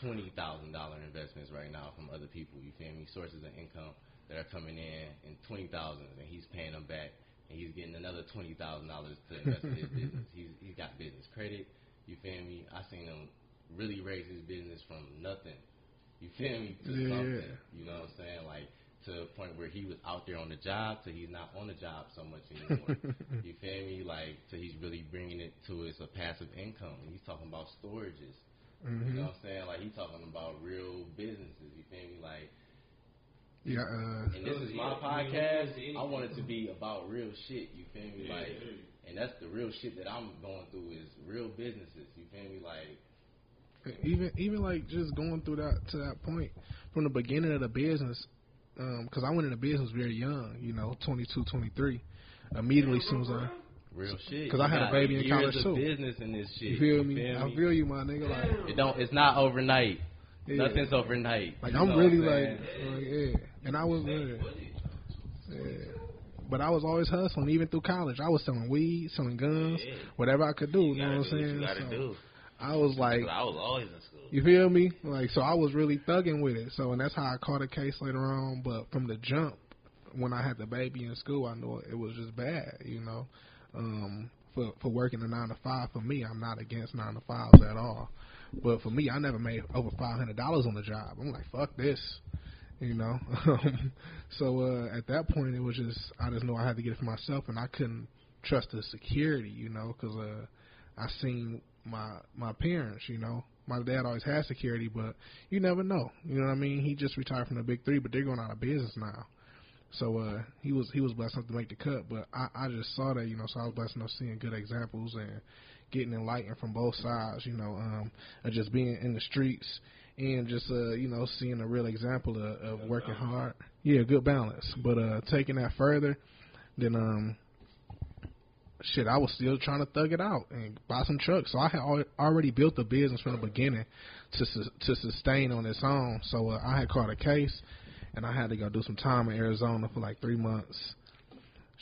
twenty thousand dollar investments right now from other people. You feel me? Sources of income that are coming in in twenty thousand, and he's paying them back, and he's getting another twenty thousand dollars to invest in his business. He's he's got business credit. You feel me? I seen him really raise his business from nothing. You feel me? To Yeah, something. yeah. You know what I'm saying? Like to a point where he was out there on the job, to he's not on the job so much anymore. you feel me? Like to he's really bringing it to his a passive income. And he's talking about storages. You hmm know what I'm saying? Like he's talking about real businesses. You feel me? Like, Yeah, uh, and this is my podcast. I want it to be about real shit. You feel me? Like, and that's the real shit that I'm going through is real businesses. You feel me? Like, even even like just going through that to that point from the beginning of the business because I went into business very young, you know, 22, 23. Immediately, as soon as I, real shit. Because I had a baby in college, too. Business in this shit. you feel me? I feel you, my nigga. Like, It don't. It's not overnight. Yeah. Nothing's overnight. Like I'm really like, like, yeah, and I was, yeah, yeah. But I was always hustling, even through college. I was selling weed, selling guns, Yeah. whatever I could do. You, know what I'm what saying? you gotta So do. I was like, I was always in school. You feel me? Like so, I was really thugging with it. So, and that's how I caught a case later on. But from the jump, when I had the baby in school, I knew it was just bad. You know, um, for for working a nine to five. For me, I'm not against nine to fives at all. But for me, I never made over five hundred dollars on the job. I'm like, fuck this. You know. so uh, at that point, it was just I just knew I had to get it for myself, and I couldn't trust the security. You know, because uh, I seen my my parents, you know, my dad always had security, but you never know. You know what I mean? He just retired from the big three, but they're going out of business now. So uh, he was he was blessed enough to make the cut, but I, I just saw that, you know. So I was blessed enough seeing good examples and getting enlightened from both sides, you know, um, of just being in the streets and just uh, you know seeing a real example of, of working hard. Yeah, good balance. But uh, taking that further, then um, shit, I was still trying to thug it out and buy some trucks. So I had al- already built the business from the beginning to su- to sustain on its own. So uh, I had caught a case, and I had to go do some time in Arizona for like three months.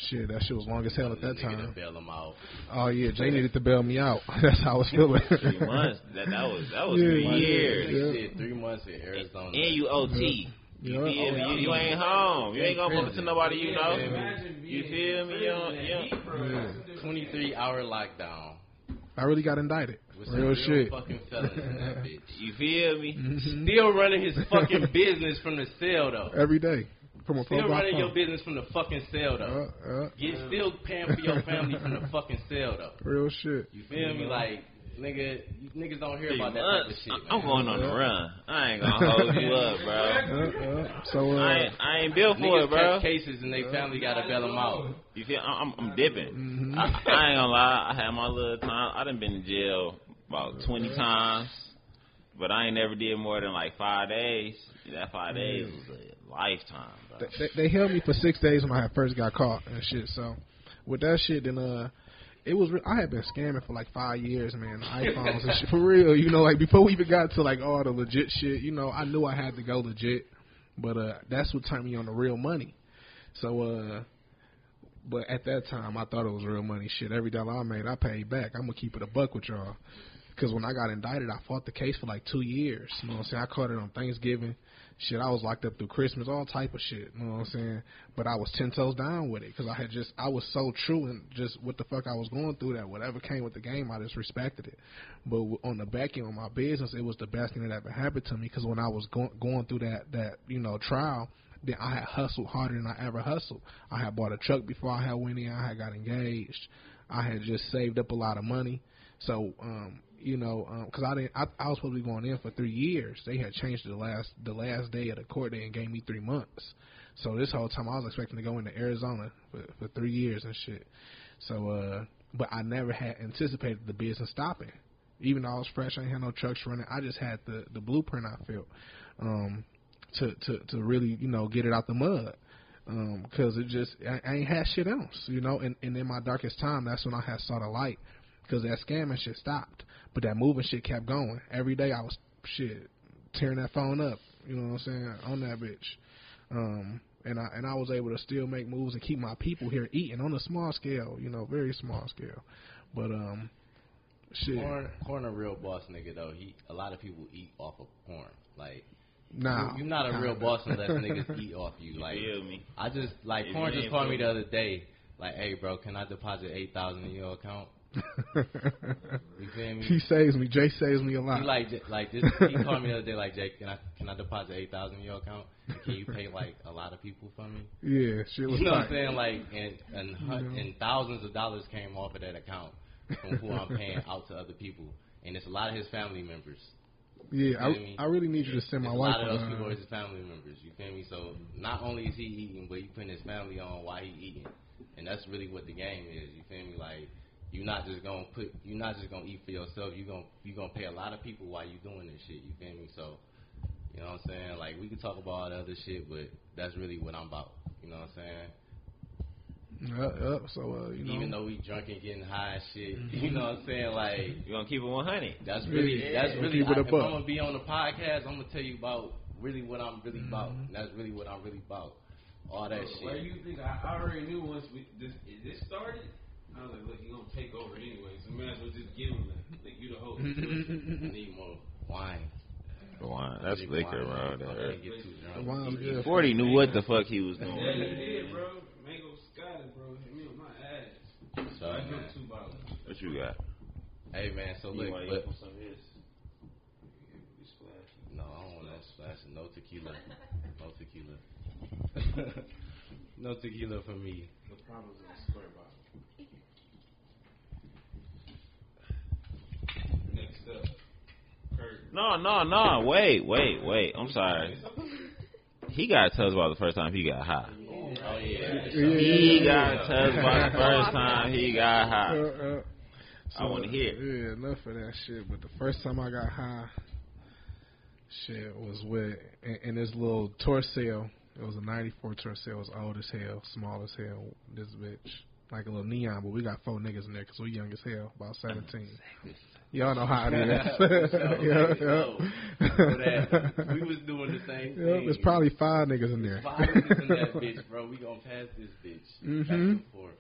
Shit, that shit was long as hell at that time. bail him out. Oh yeah, Jay needed to bail me out. That's how I was feeling. Three months. That that was that was Yeah, three yeah, years. yeah. He did three months in Arizona. And you OT. You Yeah. feel me? You, you ain't home. You ain't gonna bump into nobody you know. You feel me? You don't, 23 hour lockdown. I really got indicted. With Real real shit. fucking felons in that bitch. You feel me? Mm-hmm. Still running his fucking business from the cell though. Every day from a Still phone running your business from the fucking cell though. Uh, uh, You still paying for your family from the fucking cell though. real shit. You feel me? Like nigga, you niggas don't hear Three about that type of months. shit. I'm going on the run. I ain't gonna hold you up, bro. Uh, uh, so uh, I ain't, I ain't built for Niggas it, bro. catch cases and they family gotta bail them out. You feel? I'm, I'm dipping. mhm. I, I ain't gonna lie. I had my little time. I done been in jail about 20 times, but I ain't never did more than like five days. That five days was a lifetime, bro. They, they held me for six days when I first got caught and shit. So with that shit, then uh, it was re- I had been scamming for like five years, man. iPhones and shit for real. You know, like before we even got to like all the legit shit. You know, I knew I had to go legit, but uh, that's what turned me on the real money. So uh. But at that time, I thought it was real money. Shit, every dollar I made, I paid back. I'm gonna keep it a buck with y'all. Because when I got indicted, I fought the case for like two years. You know what I'm saying? I caught it on Thanksgiving. Shit, I was locked up through Christmas, all type of shit. You know what I'm saying? But I was ten toes down with it because I had just, I was so true and just what the fuck I was going through that whatever came with the game, I just respected it. But on the back end of my business, it was the best thing that ever happened to me because when I was going going through that that you know trial, then I had hustled harder than I ever hustled. I had bought a truck before I had went in. I had got engaged. I had just saved up a lot of money. So, um, you know, because I didn't, I, I was supposed to be going in for three years. They had changed the last the last day of the court day and gave me three months. So this whole time I was expecting to go into Arizona for, for three years and shit. So, uh, but I never had anticipated the business stopping. Even though I was fresh, I had no trucks running. I just had the the blueprint. I felt um, to to to really you know get it out the mud because it just I, I ain't had shit else, you know. And, and in my darkest time, that's when I had saw the light because that scamming shit stopped, but that moving shit kept going. Every day I was shit tearing that phone up, you know what I'm saying, on that bitch. Um, and I and I was able to still make moves and keep my people here eating on a small scale, you know, very small scale. But um, shit, Corn, corn a real boss nigga though. He a lot of people eat off of corn. Like nah, you, you're not a real boss unless niggas eat off you. Like feel me? I just like If corn just called me the other day. Like, hey bro, can I deposit eight thousand in your account? You feel me? he saves me. Jay saves me a lot. He like like this. He called me the other day. Like Jake, can I can I deposit eight thousand in your account? Can you pay like a lot of people for me? yeah, shit was You know what I'm saying? Like and and, hun- and thousands of dollars came off of that account from who I'm paying out to other people, and it's a lot of his family members. Yeah, feel me? I, I really need you to send my It's a wife. lot of those people are his family members. You feel me? So not only is he eating, but you putting his family on while he eating, and that's really what the game is. You feel me? Like you're not just gonna put, you're not just gonna eat for yourself. You're gonna you're gonna pay a lot of people while you're doing this shit. You feel me? So you know what I'm saying? Like we can talk about all the other shit, but that's really what I'm about. You know what I'm saying? Yeah, yeah, so uh, you know, Even though we drunk and getting high and shit, you know what I'm saying? Like You gonna keep it 100? that's really Yeah, that's really keep it I, a if buck. I'm gonna be on the podcast, I'm gonna tell you about really what I'm really about. Mm-hmm. And that's really what I'm really about. All that Where shit. you think I, I already knew once we this this started? I was like, look, he gonna take over anyway, so might as well just give him that. Like you the host. I need more wine. Wine. That's I need liquor, wine. bro. I That- can't get too the drunk. wine's good. 40 knew what the fuck he was yeah, doing. you did, bro. Mango Sky, bro. Hit me on my ass. So, I man. two bottles. What you got? Hey man, so You look, wanna but some of this? No, I don't want no splash. No tequila. No tequila. no tequila for me. The problem's in the square bottle. Next up, Kurt no, no, no. Wait, wait, wait. I'm sorry. He got to tell us about the first time he got high. Oh yeah. He got to tell us about the first time he got Uh, high. uh, I want to hear. Yeah, enough of that shit. But the first time I got high, shit was with in, in this little Tercel. It was a '94 Tercel. It was old as hell, small as hell. This bitch, like a little neon. But we got four niggas in there because we young as hell, about 17. Y'all know how it is. yeah, yeah. We was doing the same Yep, thing. there's probably five niggas in there. Five niggas in that bitch, bro. We gonna pass this bitch. Back Mhm. and forth.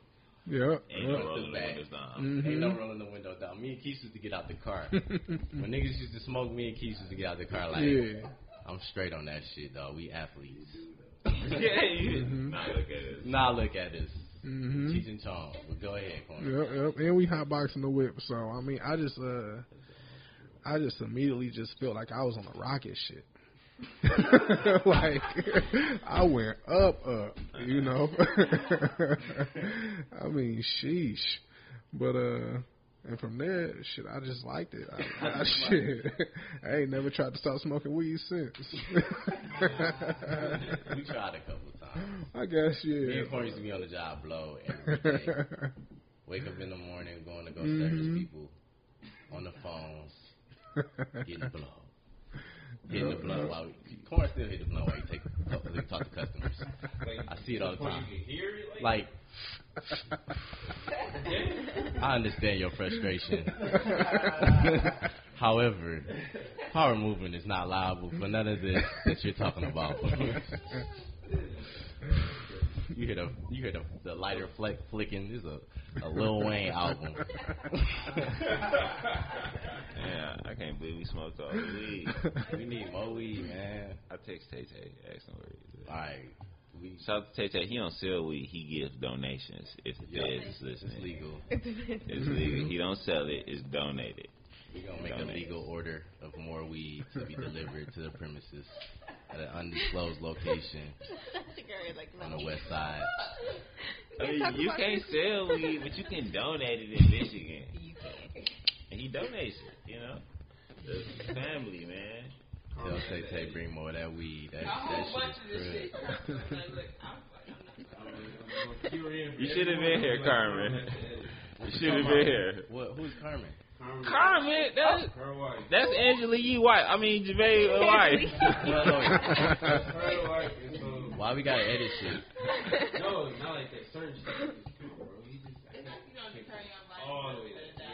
Yep. Ain't yep. no rolling the windows down. Ain't Mhm. no rolling the window down. Me and Keith used to get out the car. when niggas used to smoke, me and Keith used to get out the car like, Yeah. I'm straight on that shit, dog. We athletes. yeah, you Mhm. Now look at it. Now look at us. Mhm. Cheech and Chong. But go ahead, Corner. Yep, yep. And we hot boxing the whip. So I mean, I just uh, I just immediately just felt like I was on a rocket shit. like I went up, up, you know. I mean, sheesh. But uh, and from there, shit, I just liked it. I, I shit, I ain't never tried to stop smoking weed since. we tried a couple times. I guess Me yeah. and Corey used to be on the job blow every day. Wake up in the morning, going to go service Mhm. people on the phones, getting the blow. Hitting the blow while we, Corn still hit the blow while he take he talk to customers. I see it all the time. You can hear it. Like, Like, I understand your frustration. However, power movement is not liable for none of this that you're talking about. you hear the you hear the, the lighter flick flicking. This is a, a Lil Wayne album. Yeah, I can't believe we smoked all the weed. we need more weed, man. I text Tay Tay, ask him where he is. All right, we Shout out to Tay Tay. He don't sell weed. He gives donations. If the yeah, feds is it's legal. It's legal. He don't sell it. It's donated. We're gonna make a legal order of more weed to be delivered to the premises at an undisclosed location on the west side. I mean, you can't sell weed, but you can donate it in Michigan. You can. And he donates it, you know. The family, man. Tell Tay Tay bring more of that weed. That, A that bunch shit is shit. good. Like, look, I'm fucking- You should have been here, Carmen. You should have been here. What? Who's Carmen? Carmen, that's her wife. that's Angela Yee White. I mean Javay uh, White. Her wife. And Why we gotta edit shit? no, not like that. Certain shit is cool, bro. He just You don't turn your volume all the way down. down.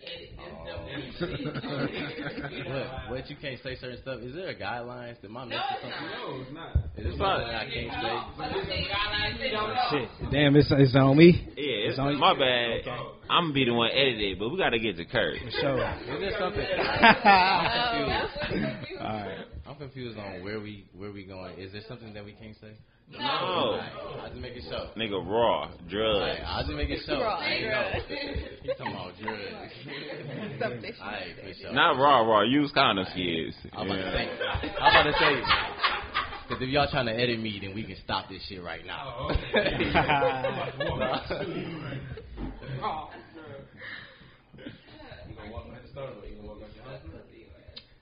Edit Oh. this dope What? What? You can't say certain stuff. Is there a guidelines? Did my messing it's something? No, it's not. Is there something that I can't say? But the thing I like, you don't know. Shit. Damn, it's, it's on me. Yeah, it's It's on you. my bad. I'm gonna be the one edited, but we gotta get to Kurt. So, Is there something? Oh, I'm alright. confused. I'm confused on where we where we going. Is there something that we can't say? No, Alright, I'll just make it show. nigga, raw drugs. Alright, I'll just make it show. Raw I ain't know. drugs. He's talking about drugs. Something. Alright, for sure. Not raw, raw. Use condoms, kids. I'm about to say. I'm about to say. Because if y'all trying to edit me, then we can stop this shit right now. Oh, You gonna walk out the store, or you gonna walk out your house?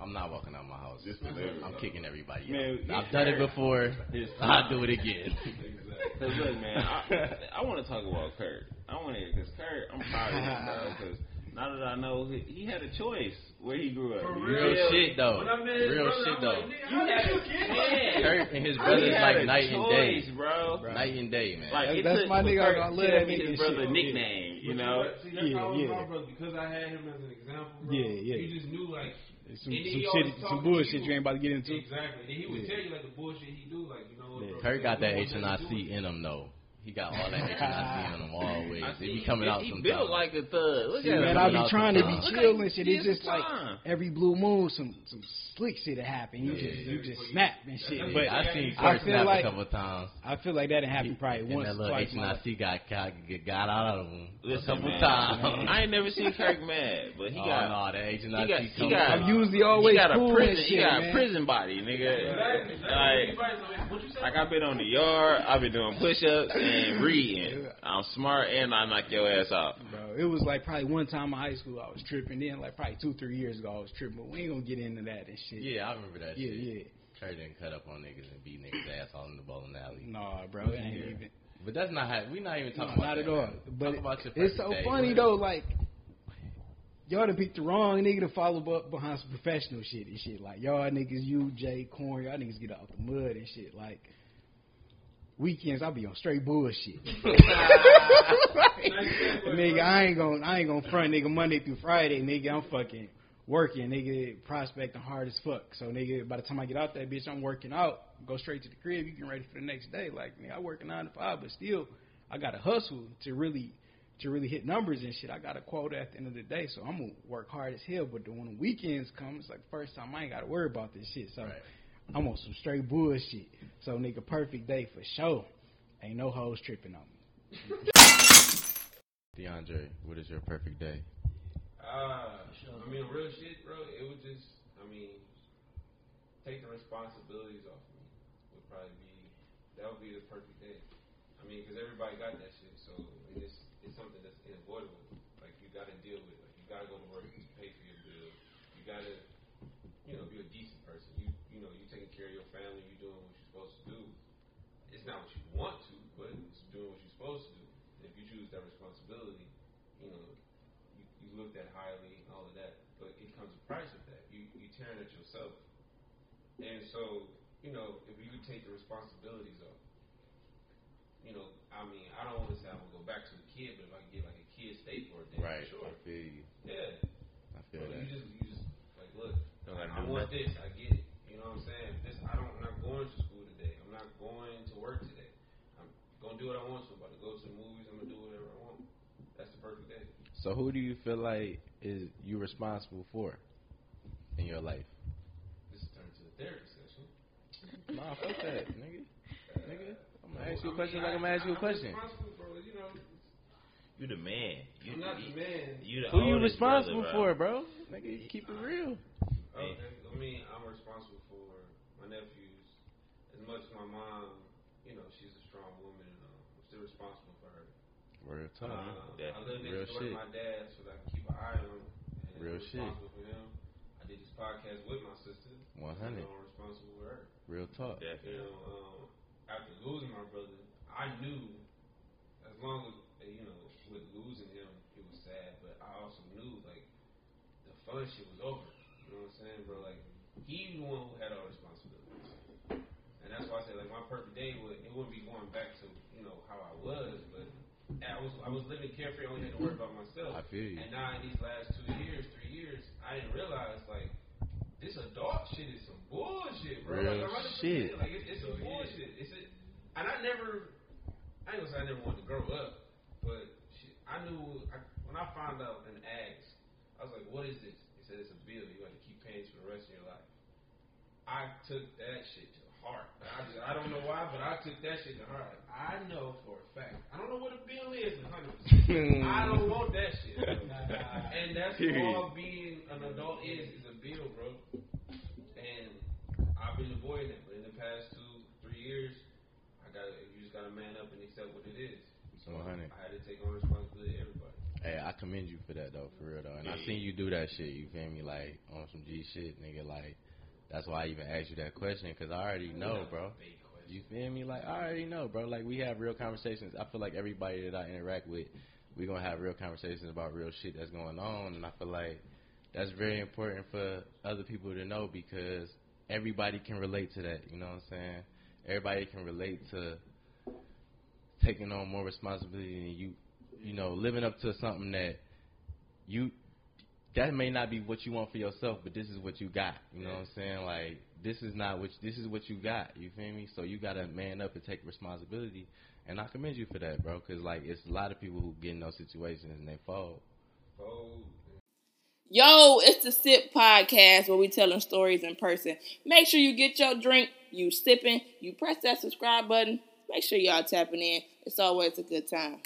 I'm not walking out my house. delivery. I'm kicking everybody Man, out. I've done it before. I'll do it again. Cause look, man, I, I want to talk about Kurt. I want to, cause Kurt, I'm proud of him, bro. Cause now that I know he, he had a choice where he grew up. You Real feel shit though. When I met his Real brother, shit I'm though. like, nigga, how did you get? Kurt and his He brothers like a night and day. choice, bro. Night and day, man. Like it That's took my for nigga. Kurt I love to that be nigga his brother shit. nickname. You know. See, that's Yeah, how I was yeah. my brother because I had him as an example. Bro. Yeah, yeah. You just knew like Some, some shit, some bullshit to you ain't about to get into. exactly. Then he would Yeah. tell you like the bullshit he do, like you know. Yeah. bro, Kurt got that you H and I what C you in him though. He got all that H and I C in him always. I It see be coming out he sometimes. built like a thug. Look See, at man. I coming be out trying to be sometimes. chill and shit. It's just like every blue moon, some some slick shit that happen. You just you just snap and shit. Yeah, But I seen I Kurt feel snap like- a couple times. I feel like that didn't happen probably And once, that little twice. H and I C got, got got out of him a Listen, couple man, times. I ain't never seen Kirk mad, but he oh, got. no, that H and he I got, C he come got, I'm usually always he got cool a prison, he got a prison body, nigga. Like, What you say? like I've been on the yard, I've been doing push-ups and reading. I'm smart and I knock your ass out. Bro, It was like probably one time in high school I was tripping. Then like probably two, three years ago I was tripping. But we ain't gonna get into that and shit. Yeah, I remember that. Yeah, shit. yeah. Trey didn't cut up on niggas and beat niggas ass all in the bowling alley. Nah, bro, it ain't Yeah. even. But that's not how we not even No, talking not about at that. all. But Talk about your it's so day, funny bro. though. Like y'all done picked the wrong nigga to follow up behind some professional shit and shit. Like y'all niggas, you Jay Corn, y'all niggas get out the mud and shit. Like weekends, I'll be on straight bullshit. nigga, I ain't gonna, I ain't gonna front, nigga. Monday through Friday, nigga, I'm fucking working, nigga, prospecting hard as fuck. So, nigga, by the time I get out that bitch, I'm working out. Go straight to the crib. You get ready for the next day. Like, nigga, I work a nine to five, but still, I gotta hustle to really, to really hit numbers and shit. I got a quota at the end of the day, so I'm gonna work hard as hell. But when the weekends come, it's like the first time I ain't gotta worry about this shit. So. Right. I'm on some straight bullshit. So nigga, perfect day for sure. Ain't no hoes tripping on me. DeAndre, what is your perfect day? Uh, I mean, real shit, bro. It would just, I mean, take the responsibilities off of me. Would probably be that would be the perfect day. I mean, because everybody got that shit, so it's it's something that's unavoidable. Like you got to deal with. Like you got to go to work to pay for your bills. You got to, you know, be a decent person. You you know, you taking care of your family. You doing what you're supposed to do. It's not what you want to, but it's doing what you're supposed to do. And if you choose that responsibility, you know, you, you looked at highly and all of that, but it comes a price with that. You you tearing at yourself. And so, you know, if you take the responsibilities off, you know, I mean, I don't want to say I'm gonna go back to the kid, but if I could get like a kid state for a day, Right. sure. I feel you. Yeah. I feel But that. you just you just like look, Don't I want this, I get it. You know what I'm saying? This I don't I'm not going to school today. I'm not going to work today. I'm gonna do what I want to. I'm about to go to the movies, I'm gonna do whatever I want. That's the perfect day. So who do you feel like is you responsible for in your life? This is turned to a therapy session. Nah, fuck that, nigga. Nigga, I'm gonna ask you a question mean, like I'm gonna ask you a question. I'm responsible for, you know, You the man. You, I'm not the man. you the Who you responsible brother, for, bro? Nigga, keep it real. Okay, I mean, I'm responsible for my nephews. As much as my mom, you know, she's a strong woman, uh, I'm still responsible for her. Real talk. Uh, Yeah, I live real door shit. to my dad, so that I can keep an eye on him. And Real I'm shit. for him. I did this podcast with my sister. 100. So I'm responsible for her. Real talk. You Definitely. know, um, after losing my brother, I knew as long as uh, you know with losing him, it was sad, but I also knew like the fun shit was over. You know what I'm saying, bro? Like he the one who had all responsibilities, and that's why I say like my perfect day would it wouldn't be going back to you know how I was, but I was I was living carefree. Only had to worry about myself. I feel you. And now in these last two years, three years, I didn't realize like this adult shit is some bullshit, bro. Real like, I'm about to shit. Like it's, it's some oh, bullshit. It's a, and I never, I ain't gonna say I never wanted to grow up, but shit, I knew I, when I found out and asked, I was like, what is this? It said it's a bill. You have to keep paying for the rest of your life. I took that shit to heart. I, just, I don't know why, but I took that shit to heart. I know for a fact. I don't know what a bill is, 100%. I don't hmm. want that shit. And that's all being an adult is is a bill, bro. And I've been avoiding it, but in the past two, three years, I got you just gotta man up and accept what it is. So 100. I had to take on responsibility everybody. Hey, I commend you for that though, for real though. And I seen you do that shit. You feel me? Like on some G shit, nigga. Like that's why I even asked you that question because I already know, bro. You feel me? Like I already know, bro. Like we have real conversations. I feel like everybody that I interact with, we gonna have real conversations about real shit that's going on, and I feel like that's very important for other people to know because everybody can relate to that. You know what I'm saying? Everybody can relate to taking on more responsibility and you, you know, living up to something that you that may not be what you want for yourself, but this is what you got. You know what I'm saying? Like this is not what this is what you got. You feel me? So you gotta man up and take responsibility. And I commend you for that, bro. Cause like it's a lot of people who get in those situations and they fall. Fold. Yo, it's the Sip Podcast where we telling stories in person. Make sure you get your drink, you sipping, you press that subscribe button. Make sure y'all tapping in. It's always a good time.